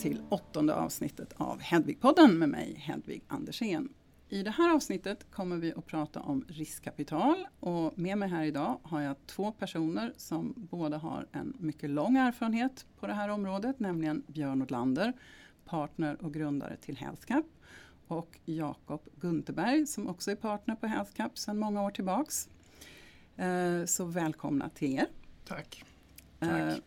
till åttonde avsnittet av Hedvigpodden med mig Hedvig Andersén. I det här avsnittet kommer vi att prata om riskkapital och med mig här idag har jag två personer som båda har en mycket lång erfarenhet på det här området, nämligen Björn Odlander, partner och grundare till HealthCap och Jakob Gunterberg som också är partner på HealthCap sedan många år tillbaks. Eh, så välkomna till er. Tack. Eh, Tack.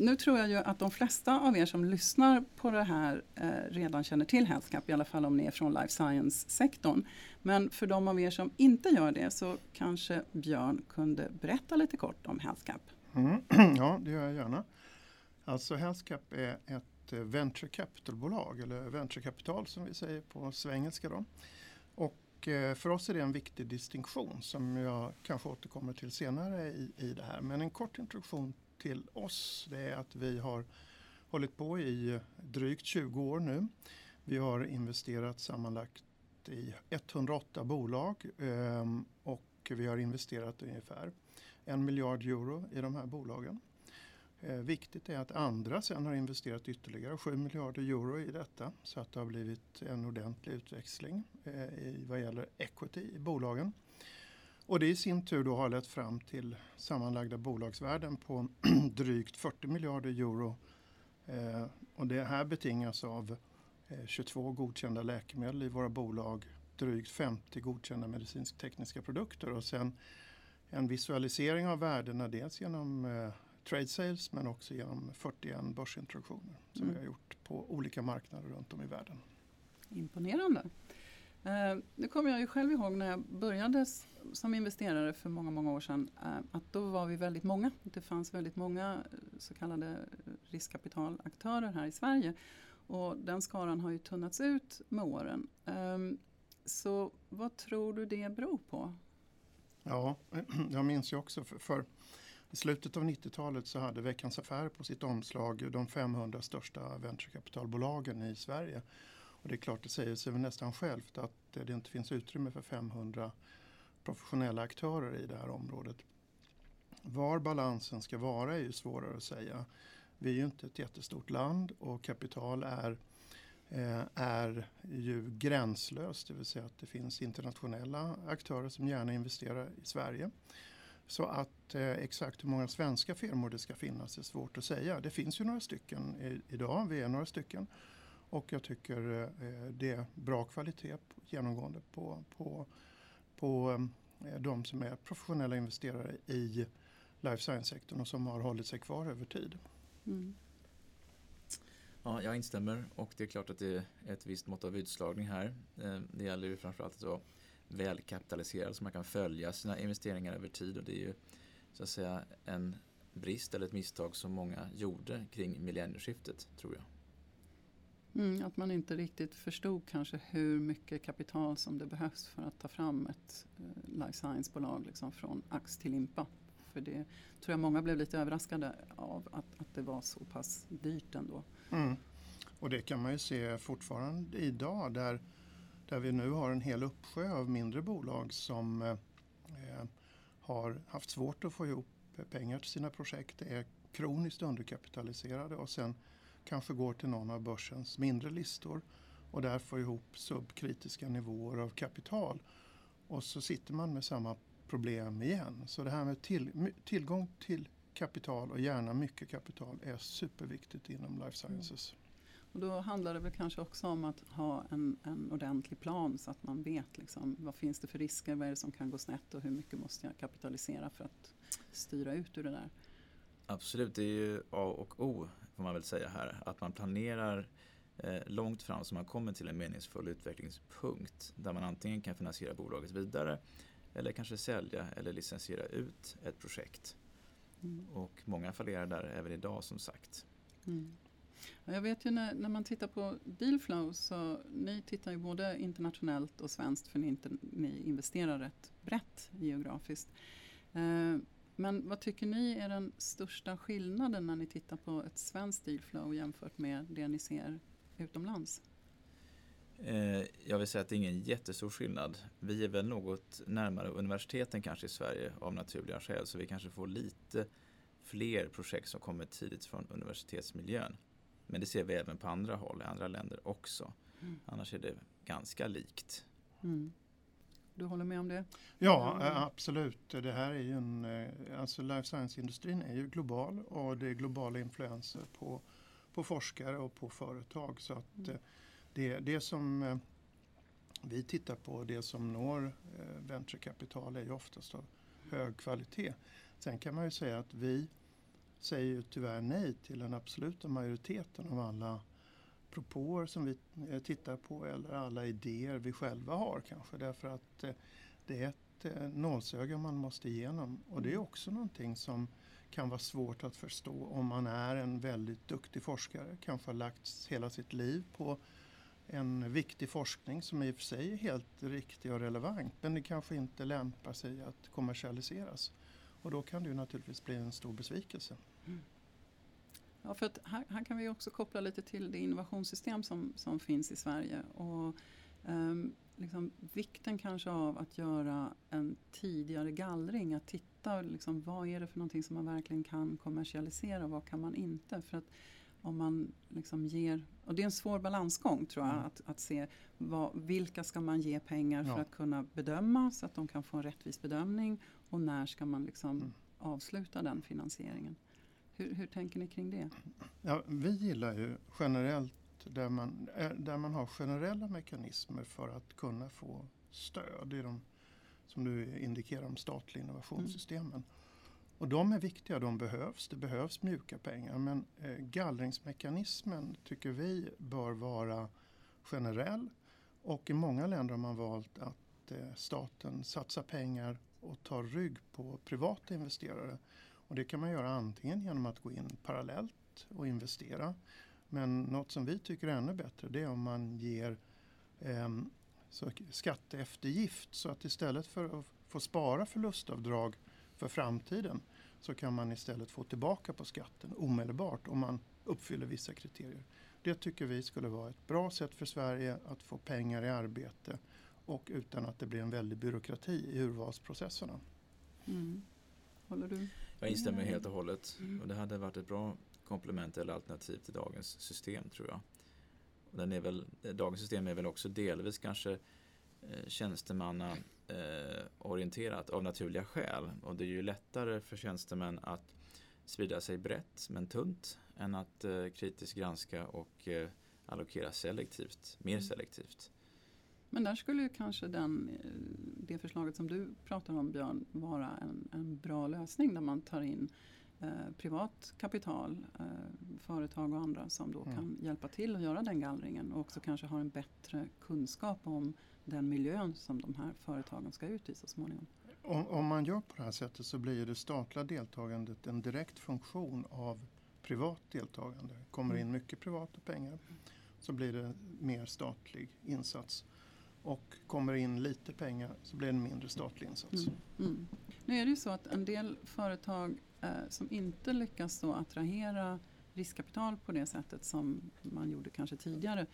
Nu tror jag ju att de flesta av er som lyssnar på det här eh, redan känner till HealthCap, i alla fall om ni är från life science-sektorn. Men för de av er som inte gör det så kanske Björn kunde berätta lite kort om HealthCap. Mm. Ja, det gör jag gärna. Alltså HealthCap är ett eh, venture capital-bolag, eller venture capital som vi säger på svengelska. Då. Och eh, för oss är det en viktig distinktion som jag kanske återkommer till senare i, i det här. Men en kort introduktion till oss det är att vi har hållit på i drygt 20 år nu. Vi har investerat sammanlagt i 108 bolag ehm, och vi har investerat ungefär en miljard euro i de här bolagen. Eh, viktigt är att andra sen har investerat ytterligare 7 miljarder euro i detta så att det har blivit en ordentlig utväxling eh, i vad gäller equity i bolagen. Och det i sin tur då har lett fram till sammanlagda bolagsvärden på drygt 40 miljarder euro. Eh, och det här betingas av eh, 22 godkända läkemedel i våra bolag, drygt 50 godkända medicinsk-tekniska produkter och sen en visualisering av värdena dels genom eh, trade sales men också genom 41 börsintroduktioner som Mm. vi har gjort på olika marknader runt om i världen. Imponerande. Eh, det kommer jag ju själv ihåg när jag började som investerare för många, många år sedan. eh, Att då var vi väldigt många. Det fanns väldigt många eh, så kallade riskkapitalaktörer här i Sverige. Och den skaran har ju tunnats ut med åren. Ehm, så vad tror du det beror på? Ja, jag minns ju också för, för i slutet av 90-talet så hade Veckans Affärer på sitt omslag de 500 största venturekapitalbolagen i Sverige. Och det är klart, det säger sig väl nästan självt att det inte finns utrymme för 500 professionella aktörer i det här området. Var balansen ska vara är ju svårare att säga. Vi är ju inte ett jättestort land och kapital är eh, är ju gränslöst, det vill säga att det finns internationella aktörer som gärna investerar i Sverige. Så att eh, exakt hur många svenska firmor det ska finnas är svårt att säga. Det finns ju några stycken i, idag, vi är några stycken. Och jag tycker eh, det är bra kvalitet genomgående på, på, på eh, de som är professionella investerare i life science-sektorn och som har hållit sig kvar över tid. Mm. Ja, jag instämmer och det är klart att det är ett visst mått av utslagning här. Eh, Det gäller ju framförallt att vara välkapitaliserad så man kan följa sina investeringar över tid och det är ju så att säga en brist eller ett misstag som många gjorde kring millennieskiftet tror jag. Mm, att man inte riktigt förstod kanske hur mycket kapital som det behövs för att ta fram ett eh, life science-bolag liksom från ax till limpa. För det tror jag många blev lite överraskade av att, att det var så pass dyrt ändå. Mm. Och det kan man ju se fortfarande idag där, där vi nu har en hel uppsjö av mindre bolag som eh, har haft svårt att få ihop pengar till sina projekt, är kroniskt underkapitaliserade och sen kanske går till någon av börsens mindre listor och där får ihop subkritiska nivåer av kapital. Och så sitter man med samma problem igen. Så det här med till, tillgång till kapital och gärna mycket kapital är superviktigt inom life sciences. Och då handlar det väl kanske också om att ha en, en ordentlig plan så att man vet liksom, vad finns det för risker, vad är det som kan gå snett och hur mycket måste jag kapitalisera för att styra ut ur det där. Absolut, det är ju A och O får man väl säga här. Att man planerar eh, långt fram så man kommer till en meningsfull utvecklingspunkt där man antingen kan finansiera bolaget vidare eller kanske sälja eller licensiera ut ett projekt. Mm. Och många fallerar där även idag som sagt. Mm. Ja, Jag vet ju när, när man tittar på Dealflow så ni tittar ju både internationellt och svenskt för ni, inte, ni investerar rätt brett geografiskt. Eh, men vad tycker ni är den största skillnaden när ni tittar på ett svenskt Dealflow jämfört med det ni ser utomlands? Eh, jag vill säga att det är ingen jättestor skillnad. Vi är väl något närmare universiteten kanske i Sverige av naturliga skäl så vi kanske får lite fler projekt som kommer tidigt från universitetsmiljön. Men det ser vi även på andra håll, i andra länder också. Mm. Annars är det ganska likt. Mm. Du håller med om det? Ja, Mm. eh, absolut. Det här är ju en, eh, alltså life science-industrin är ju global och det är globala influenser på, på forskare och på företag. Så att Mm. eh, det, det som vi tittar på, det som når venturekapital är ju oftast av hög kvalitet. Sen kan man ju säga att vi säger ju tyvärr nej till den absoluta majoriteten av alla propåer som vi eh, tittar på eller alla idéer vi själva har kanske. Därför att eh, det är ett eh, nålsöga man måste igenom och det är också någonting som kan vara svårt att förstå om man är en väldigt duktig forskare, kanske har lagt hela sitt liv på en viktig forskning som i och för sig är helt riktig och relevant men det kanske inte lämpar sig att kommersialiseras. Och då kan det ju naturligtvis bli en stor besvikelse. Ja, för att här, här kan vi också koppla lite till det innovationssystem som, som finns i Sverige. Och, ehm, liksom, vikten kanske av att göra en tidigare gallring, att titta liksom, vad är det för någonting som man verkligen kan kommersialisera och vad kan man inte. För att om man liksom ger, och det är en svår balansgång tror jag, Mm. att, att se vad, vilka ska man ge pengar för Ja. att kunna bedöma så att de kan få en rättvis bedömning och när ska man liksom Mm. avsluta den finansieringen. Hur, hur tänker ni kring det? Ja, vi gillar ju generellt där man, eh, där man har generella mekanismer för att kunna få stöd i de, som du indikerar, de statliga innovationssystemen. Och de är viktiga, de behövs. Det behövs mjuka pengar men eh, gallringsmekanismen tycker vi bör vara generell och i många länder har man valt att eh, staten satsar pengar och tar rygg på privata investerare. Och det kan man göra antingen genom att gå in parallellt och investera. Men något som vi tycker är ännu bättre det är om man ger eh, skatteeftergift så att istället för att få spara förlustavdrag för framtiden så kan man istället få tillbaka på skatten omedelbart om man uppfyller vissa kriterier. Det tycker vi skulle vara ett bra sätt för Sverige att få pengar i arbete och utan att det blir en väldig byråkrati i urvalsprocesserna. Mm. Håller du? Jag instämmer Mm. helt och hållet. Mm. Och det hade varit ett bra komplement eller alternativ till dagens system tror jag. Och den är väl, dagens system är väl också delvis kanske eh, tjänstemanna eh, orienterat av naturliga skäl. Och det är ju lättare för tjänstemän att sprida sig brett men tunt än att eh, kritiskt granska och eh, allokera selektivt, mer Mm. selektivt. Men där skulle ju kanske den, eh, det förslaget som du pratar om Björn vara en, en bra lösning där man tar in eh, privat kapital, eh, företag och andra som då Mm. kan hjälpa till att göra den gallringen och också kanske har en bättre kunskap om den miljön som de här företagen ska ut i så småningom. Om, om man gör på det här sättet så blir det statliga deltagandet en direkt funktion av privat deltagande. Kommer in mycket privata pengar så blir det mer statlig insats. Och kommer in lite pengar så blir det en mindre statlig insats. Mm. Mm. Nu är det ju så att en del företag eh, som inte lyckas då attrahera riskkapital på det sättet som man gjorde kanske tidigare.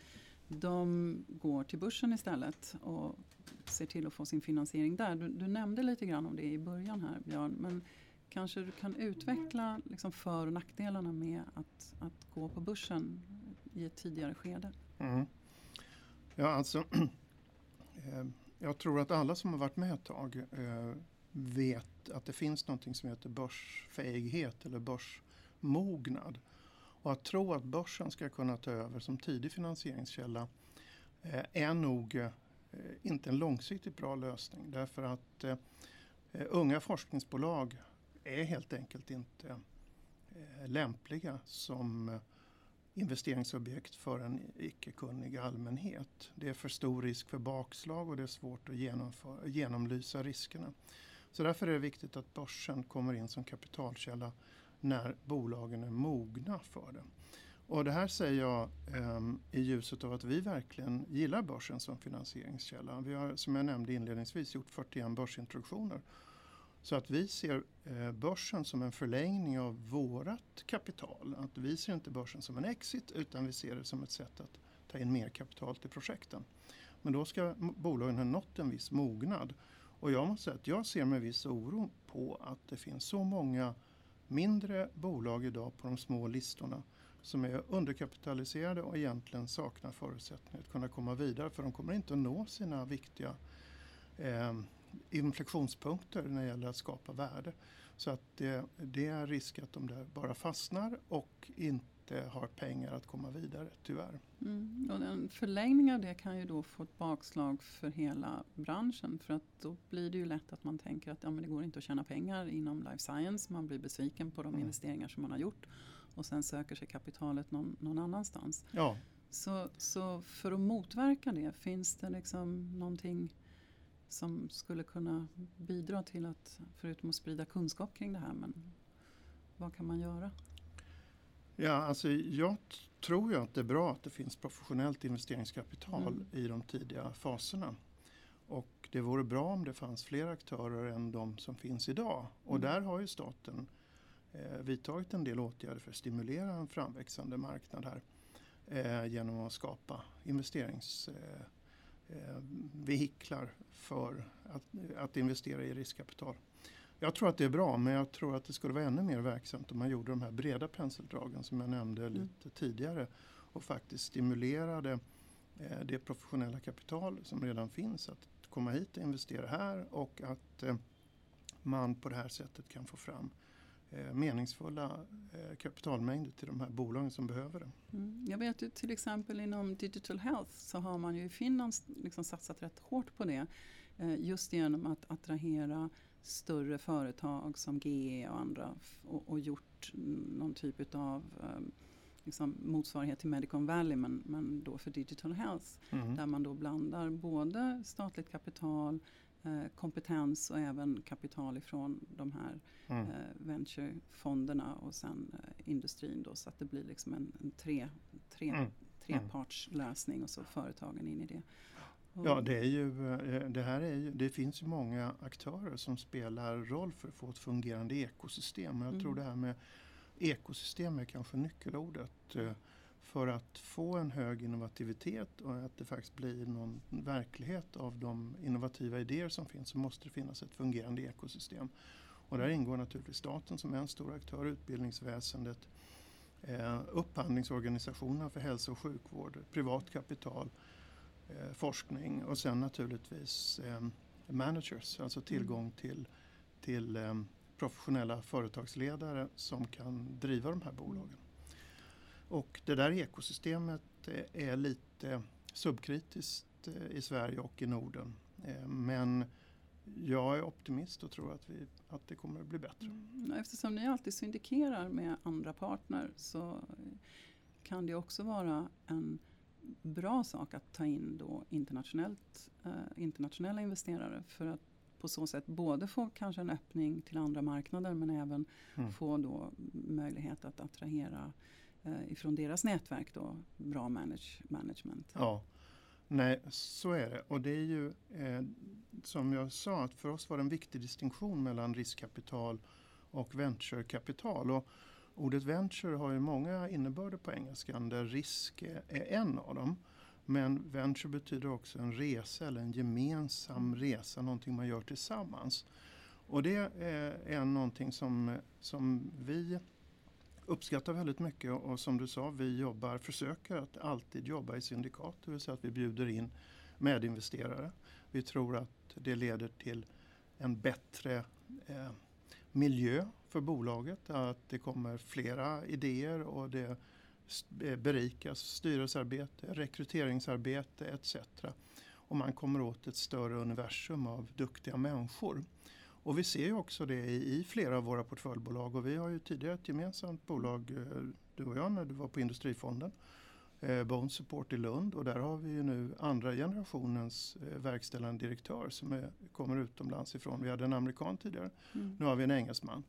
De går till börsen istället och ser till att få sin finansiering där. Du, du nämnde lite grann om det i början här Björn. Men kanske du kan utveckla liksom för och nackdelarna med att, att gå på börsen i ett tidigare skede. Mm. Ja, alltså, Eh, jag tror att alla som har varit med ett tag eh, vet att det finns något som heter börsfähighet eller börsmognad. Och att tro att börsen ska kunna ta över som tidig finansieringskälla eh, är nog eh, inte en långsiktigt bra lösning. Därför att eh, eh unga forskningsbolag är helt enkelt inte eh, lämpliga som eh, investeringsobjekt för en icke-kunnig allmänhet. Det är för stor risk för bakslag och det är svårt att genomföra, genomlysa riskerna. Så därför är det viktigt att börsen kommer in som kapitalkälla när bolagen är mogna för det. Och det här säger jag eh, i ljuset av att vi verkligen gillar börsen som finansieringskälla. Vi har som jag nämnde inledningsvis gjort 41 börsintroduktioner. Så att vi ser eh, börsen som en förlängning av vårat kapital. Att vi ser inte börsen som en exit utan vi ser det som ett sätt att ta in mer kapital till projekten. Men då ska bolagen ha nått en viss mognad. Och jag måste säga att jag ser med viss oro på att det finns så många mindre bolag idag på de små listorna som är underkapitaliserade och egentligen saknar förutsättningar att kunna komma vidare för de kommer inte att nå sina viktiga eh, inflektionspunkter när det gäller att skapa värde. Så att det, det är risk att de där bara fastnar och inte har pengar att komma vidare, tyvärr. Mm. Och en förlängning av det kan ju då få ett bakslag för hela branschen för att då blir det ju lätt att man tänker att ja, men det går inte att tjäna pengar inom life science. Man blir besviken på de mm. investeringar som man har gjort och sen söker sig kapitalet någon, någon annanstans. Ja. Så, så för att motverka det, finns det liksom någonting som skulle kunna bidra till att, förutom att sprida kunskap kring det här, men vad kan man göra? Ja, alltså jag tror ju att det är bra att det finns professionellt investeringskapital mm. i de tidiga faserna. Och det vore bra om det fanns fler aktörer än de som finns idag. Och mm. där har ju staten eh, vidtagit en del åtgärder för att stimulera en framväxande marknad här. Eh, genom att skapa investeringsvehiklar eh, för att, att investera i riskkapital. Jag tror att det är bra men jag tror att det skulle vara ännu mer verksamt om man gjorde de här breda penseldragen som jag nämnde mm. lite tidigare och faktiskt stimulerade eh, det professionella kapital som redan finns att komma hit och investera här och att eh, man på det här sättet kan få fram eh, meningsfulla eh, kapitalmängder till de här bolagen som behöver det. Mm. Jag vet ju till exempel inom Digital Health så har man ju i Finland liksom satsat rätt hårt på det. Eh, just genom att attrahera större företag som GE och andra och, och gjort någon typ av um, liksom motsvarighet till Medicon Valley men, men då för digital health. Mm. Där man då blandar både statligt kapital, eh, kompetens och även kapital ifrån de här mm. eh, venturefonderna och sen eh, industrin då så att det blir liksom en, en tre, tre, mm. trepartslösning och så företagen in i det. Ja, det, är ju, eh, det, här är ju, det finns ju många aktörer som spelar roll för att få ett fungerande ekosystem. Och jag mm. tror det här med ekosystem är kanske nyckelordet. För att få en hög innovativitet och att det faktiskt blir någon verklighet av de innovativa idéer som finns så måste det finnas ett fungerande ekosystem. Och där ingår naturligtvis staten som är en stor aktör, utbildningsväsendet, eh, upphandlingsorganisationerna för hälso och sjukvård, privat kapital, eh, forskning och sen naturligtvis eh, managers, alltså mm. tillgång till, till eh, professionella företagsledare som kan driva de här bolagen. Och det där ekosystemet eh, är lite subkritiskt eh, i Sverige och i Norden. Eh, men jag är optimist och tror att, vi, att det kommer att bli bättre. Mm, eftersom ni alltid syndikerar med andra partner så kan det också vara en bra sak att ta in då internationellt, eh, internationella investerare för att på så sätt både få kanske en öppning till andra marknader men även mm. få då möjlighet att attrahera ifrån deras nätverk då bra manage, management. Ja, nej så är det och det är ju eh, som jag sa att för oss var det en viktig distinktion mellan riskkapital och venturekapital. Och Ordet venture har ju många innebörder på engelskan där risk är en av dem. Men venture betyder också en resa eller en gemensam resa, någonting man gör tillsammans. Och det är någonting som, som vi uppskattar väldigt mycket och som du sa, vi jobbar, försöker att alltid jobba i syndikat, det vill säga att vi bjuder in medinvesterare. Vi tror att det leder till en bättre eh, miljö för bolaget. Att det kommer flera idéer och det eh, berikas styrelsearbete, rekryteringsarbete etc. Och man kommer åt ett större universum av duktiga människor. Och vi ser ju också det i, flera av våra portföljbolag och vi har ju tidigare ett gemensamt bolag, eh, du och jag, när du var på Industrifonden. Eh, Bone Support i Lund och där har vi ju nu andra generationens eh, verkställande direktör som är, kommer utomlands ifrån. Vi hade en amerikan tidigare, mm. nu har vi en engelsman.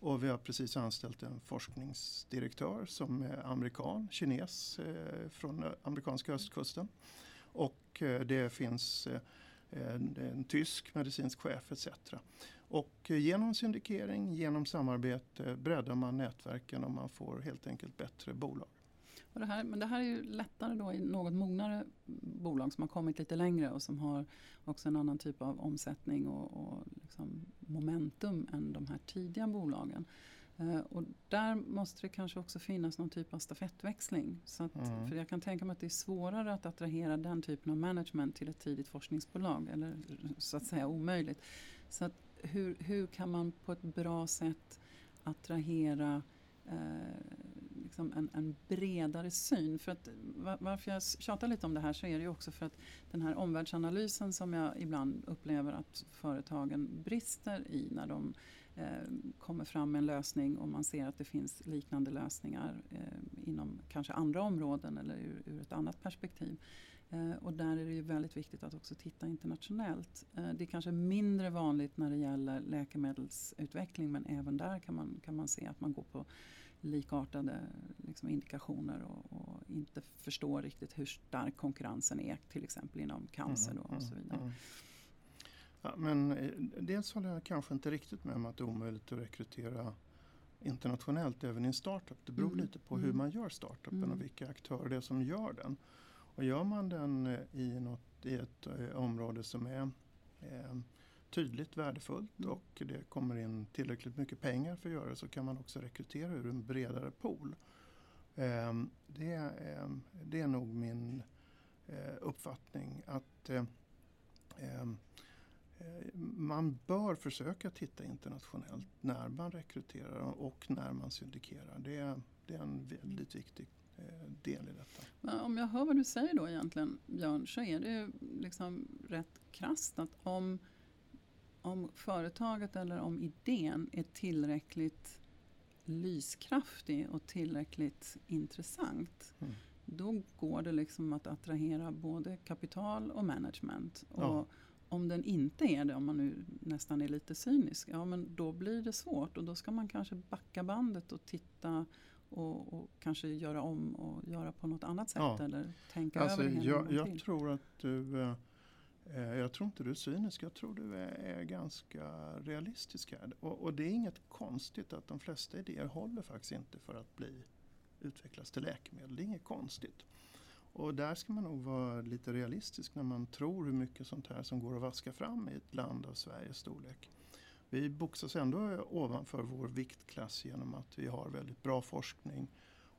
Och vi har precis anställt en forskningsdirektör som är amerikan, kines eh, från amerikanska östkusten. Och eh, det finns eh, en, en, tysk medicinsk chef etc. Och eh, genom syndikering, genom samarbete breddar man nätverken och man får helt enkelt bättre bolag. Det här, men det här är ju lättare då i något mognare bolag som har kommit lite längre och som har också en annan typ av omsättning och, och liksom momentum än de här tidiga bolagen. Eh, och där måste det kanske också finnas någon typ av stafettväxling. Så att, Mm. För jag kan tänka mig att det är svårare att attrahera den typen av management till ett tidigt forskningsbolag. Eller så att säga omöjligt. Så att, hur, hur kan man på ett bra sätt attrahera eh, liksom en, en bredare syn. För att, var, varför jag tjatar lite om det här så är det ju också för att den här omvärldsanalysen som jag ibland upplever att företagen brister i när de eh, kommer fram med en lösning och man ser att det finns liknande lösningar eh, inom kanske andra områden eller ur, ur ett annat perspektiv. Eh, och där är det ju väldigt viktigt att också titta internationellt. Eh, det är kanske mindre vanligt när det gäller läkemedelsutveckling men även där kan man, kan man se att man går på likartade liksom, indikationer och, och inte förstår riktigt hur stark konkurrensen är till exempel inom cancer då, och så vidare. Mm. Ja, men eh, dels håller jag kanske inte riktigt med om att det är omöjligt att rekrytera internationellt även i en startup. Det beror Mm. lite på hur Mm. man gör startupen Mm. och vilka aktörer det är som gör den. Och gör man den eh, i, något, i ett eh, område som är eh, tydligt värdefullt Mm. och det kommer in tillräckligt mycket pengar för att göra det så kan man också rekrytera ur en bredare pool. Eh, det, eh, det är nog min eh, uppfattning att eh, eh, Eh, Man bör försöka titta internationellt när man rekryterar och när man syndikerar. Det är, det är en väldigt viktig eh, del i detta. Men om jag hör vad du säger då egentligen Björn så är det liksom rätt krasst att om, om företaget eller om idén är tillräckligt lyskraftig och tillräckligt intressant Mm. då går det liksom att attrahera både kapital och management. Ja. Om den inte är det, om man nu nästan är lite cynisk, ja men då blir det svårt och då ska man kanske backa bandet och titta och, och kanske göra om och göra på något annat sätt Ja. eller tänka Alltså, över det jag, jag till. tror att du eh, eh, jag tror inte du är cynisk, jag tror du är, är ganska realistisk här. Och, och det är inget konstigt att de flesta idéer håller faktiskt inte för att bli utvecklas till läkemedel. Det är inget konstigt. Och där ska man nog vara lite realistisk när man tror hur mycket sånt här som går att vaska fram i ett land av Sveriges storlek. Vi boxas ändå ovanför vår viktklass genom att vi har väldigt bra forskning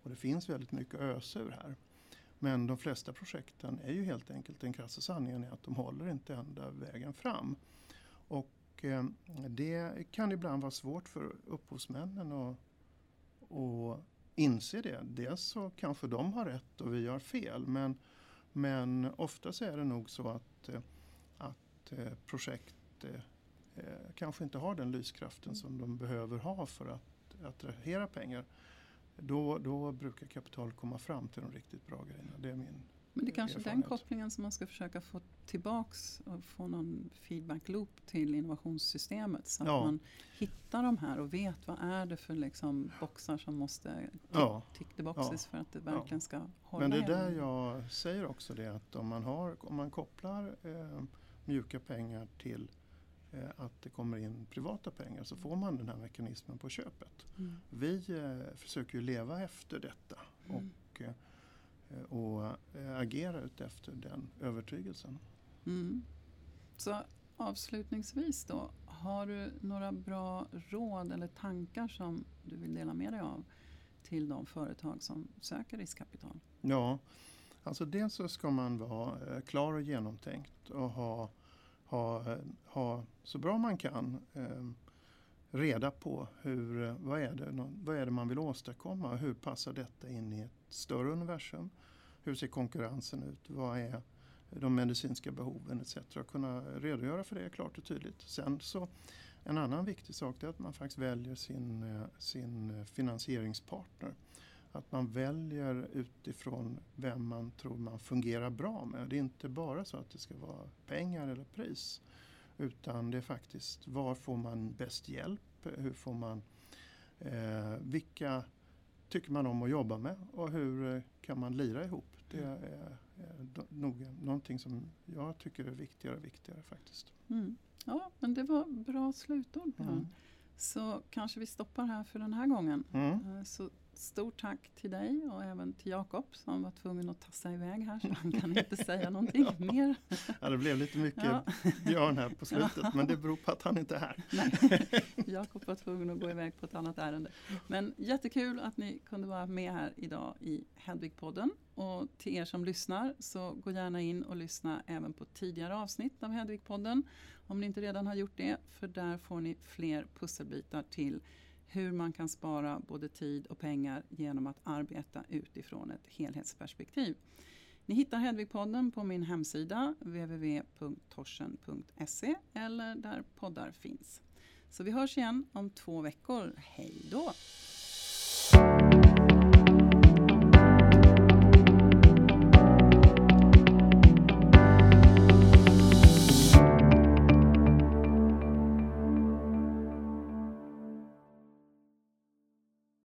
och det finns väldigt mycket att ösa ur här. Men de flesta projekten är ju helt enkelt den krassa sanningen är att de håller inte ända vägen fram. Och eh, det kan ibland vara svårt för upphovsmännen att, att inse det. Dels så kanske de har rätt och vi har fel men, men ofta så är det nog så att, eh, att eh, projekt eh, kanske inte har den lyskraften som de behöver ha för att attrahera pengar. Då, då brukar kapital komma fram till de riktigt bra grejerna. Det är min men det är kanske den kopplingen som man ska försöka få tillbaks och få någon feedback loop till innovationssystemet så att Ja. man hittar de här och vet vad är det för liksom boxar som måste tick, Ja. tick the boxes för att det Ja. verkligen ska hålla. Men det är där jag säger också det att om man, har, om man kopplar eh, mjuka pengar till eh, att det kommer in privata pengar så får man den här mekanismen på köpet. Mm. Vi eh, försöker ju leva efter detta Mm. och, eh, och eh, agera utefter den övertygelsen. Mm. Så avslutningsvis då, har du några bra råd eller tankar som du vill dela med dig av till de företag som söker riskkapital? Ja, alltså dels så ska man vara eh, klar och genomtänkt och ha, ha, eh, ha så bra man kan eh, reda på hur, eh, vad, är det, vad är det man vill åstadkomma hur passar detta in i ett större universum. Hur ser konkurrensen ut? Vad är de medicinska behoven etc. Kunna redogöra för det klart och tydligt. Sen så en annan viktig sak är att man faktiskt väljer sin, sin finansieringspartner. Att man väljer utifrån vem man tror man fungerar bra med. Det är inte bara så att det ska vara pengar eller pris. Utan det är faktiskt var får man bäst hjälp? Hur får man, eh, vilka tycker man om att jobba med och hur eh, kan man lira ihop? Det är eh, do- nog någonting som jag tycker är viktigare och viktigare faktiskt. Mm. Ja, men det var bra slutord Björn. Mm. Så kanske vi stoppar här för den här gången. Mm. Eh, Så stort tack till dig och även till Jakob som var tvungen att tassa iväg här så han kan inte säga någonting ja. mer. Ja, det blev lite mycket ja. Björn här på slutet ja. men det beror på att han inte är här. Jakob var tvungen att gå iväg på ett annat ärende. Men jättekul att ni kunde vara med här idag i Hedvig-podden. Och till er som lyssnar så gå gärna in och lyssna även på tidigare avsnitt av Hedvig-podden om ni inte redan har gjort det för där får ni fler pusselbitar till hur man kan spara både tid och pengar genom att arbeta utifrån ett helhetsperspektiv. Ni hittar Hedvigpodden på min hemsida www.torsen.se eller där poddar finns. Så vi hörs igen om två veckor. Hej då!